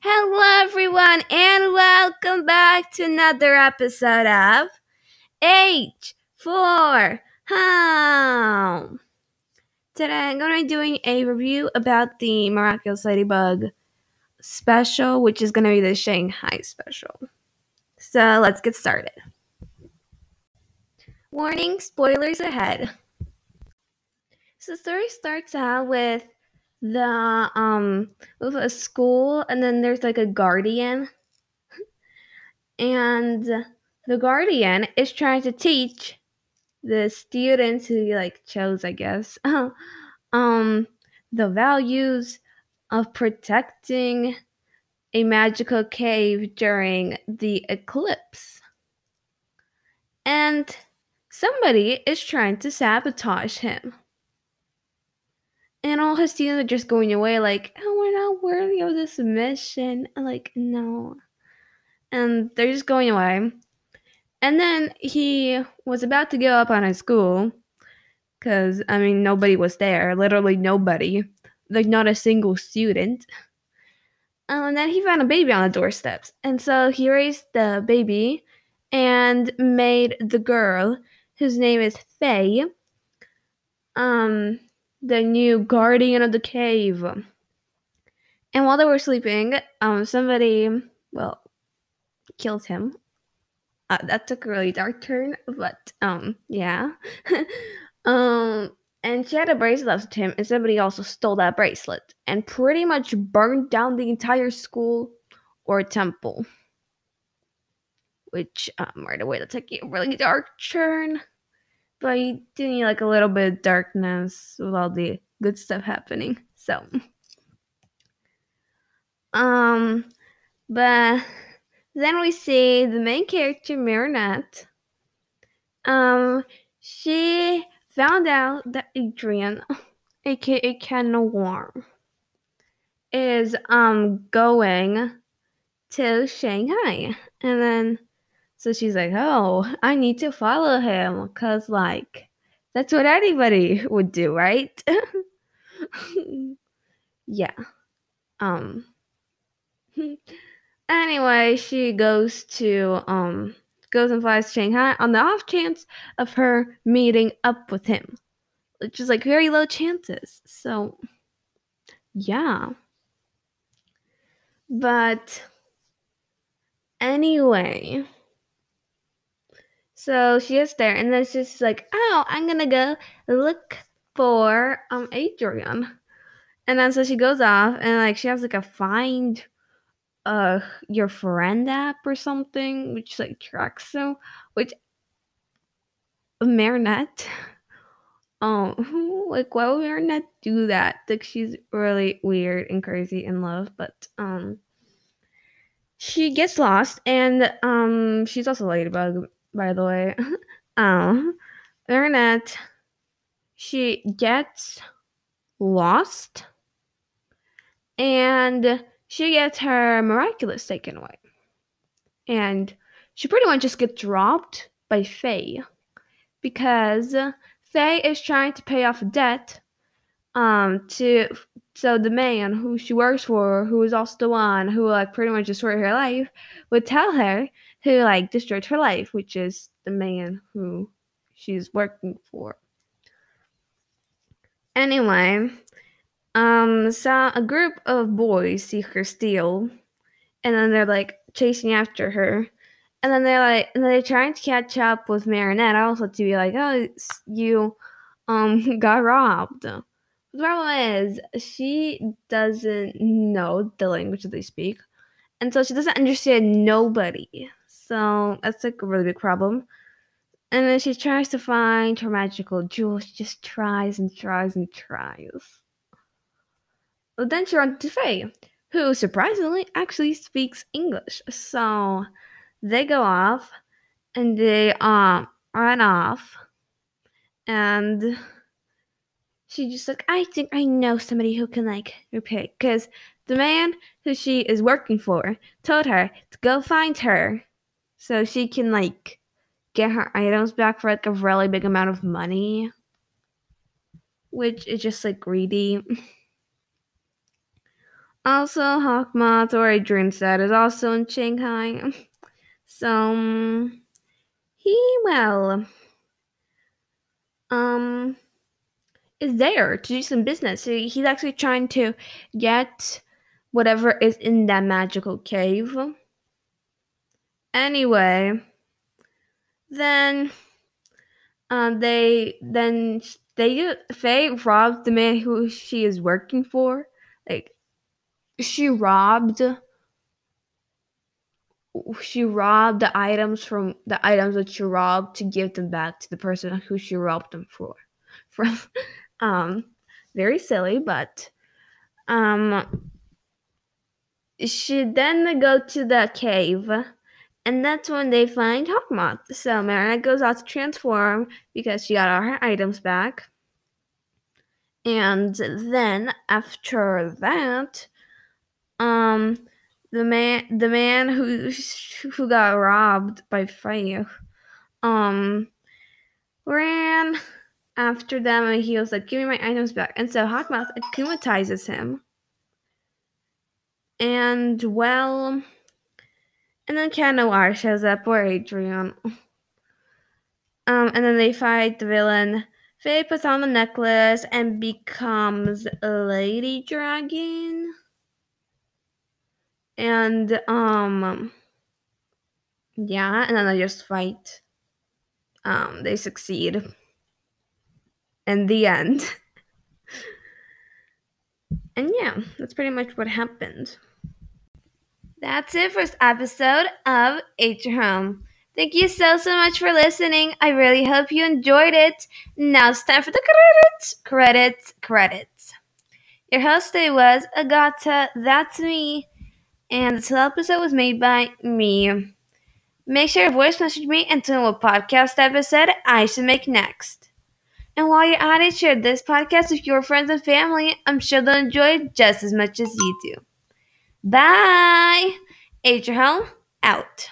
Hello, everyone, and welcome back to another episode of H for Home. Today, I'm going to be doing a review about the Miraculous Ladybug special, which is going to be the Shanghai special. So, let's get started. Warning spoilers ahead. So, the story starts out with the um with a school and then there's like a guardian. And the guardian is trying to teach the students who like chose i guess um the values of protecting a magical cave during the eclipse. And somebody is trying to sabotage him and all his students are just going away like oh we're not worthy of this mission. Like no. And they're just going away. And then he was about to go up on his school because i mean nobody was there literally nobody like not a single student. Um, and then he found a baby on the doorsteps and so he raised the baby and made the girl whose name is Fei um the new guardian of the cave. And while they were sleeping, um, somebody, well, killed him. Uh, that took a really dark turn, but um, yeah. um, and she had a bracelet of him, and somebody also stole that bracelet and pretty much burned down the entire school or temple. Which um, right away that took a really dark turn but you do need like a little bit of darkness with all the good stuff happening. So, um, but then we see the main character Marinette. Um, she found out that Adrien, aka Ken Warm, is um going to Shanghai, and then so she's like, "Oh, I need to follow him cuz like that's what anybody would do, right?" yeah. Um Anyway, she goes to um goes and flies to Shanghai on the off chance of her meeting up with him. Which is like very low chances. So yeah. But anyway, so she gets there, and then she's like, "Oh, I'm gonna go look for um Adrien," and then so she goes off, and like she has like a find uh your friend app or something, which like tracks them, which Marinette. Um, like why would Marinette do that? Like she's really weird and crazy in love, but um, she gets lost, and um, she's also a Ladybug by the way. um, Marinette, she gets lost and she gets her miraculous taken away. And she pretty much just gets dropped by Fei because Fei is trying to pay off a debt um to so the man who she works for who is also the one who like pretty much destroyed her life would tell her who like destroyed her life, which is the man who she's working for. Anyway, um, so a group of boys see her steal, and then they're like chasing after her, and then they're like, and they're trying to catch up with Marinette also to be like, oh, you, um, got robbed. The problem is she doesn't know the language that they speak, and so she doesn't understand nobody. So that's like a really big problem. And then she tries to find her magical jewel. She just tries and tries and tries. But then she runs to Fei, who surprisingly actually speaks English. So they go off and they um run off. And she just like, I think I know somebody who can like repair because the man who she is working for told her to go find her so she can like get her items back for like a really big amount of money which is just like greedy Also, Hawkmoth or Adrien's dad is also in Shanghai. So um, he well um is there to do some business. So he's actually trying to get whatever is in that magical cave. Anyway, then um, they then they Fei robbed the man who she is working for. Like she robbed she robbed the items from the items that she robbed to give them back to the person who she robbed them for. From um very silly, but um she then go to the cave and that's when they find Hawkmoth. So Marinette goes out to transform because she got all her items back. And then after that, um the man the man who who got robbed by Fei um ran after them and he was like, Give me my items back. And so Hawkmoth akumatizes him. And well and then Noir shows up or Adrien. Um and then they fight the villain. Fei puts on the necklace and becomes lady dragon. And um yeah and then they just fight. Um they succeed. In the end. And yeah that's pretty much what happened that's it for this episode of Ate Your Home. Thank you so, so much for listening. I really hope you enjoyed it. Now it's time for the credits, credits, credits. Your host today was Agata, that's me and this whole episode was made by me. Make sure to voice message me and tell me what podcast episode I should make next. And while you're at it, share this podcast with your friends and family. I'm sure they'll enjoy it just as much as you do. Bye! Your out.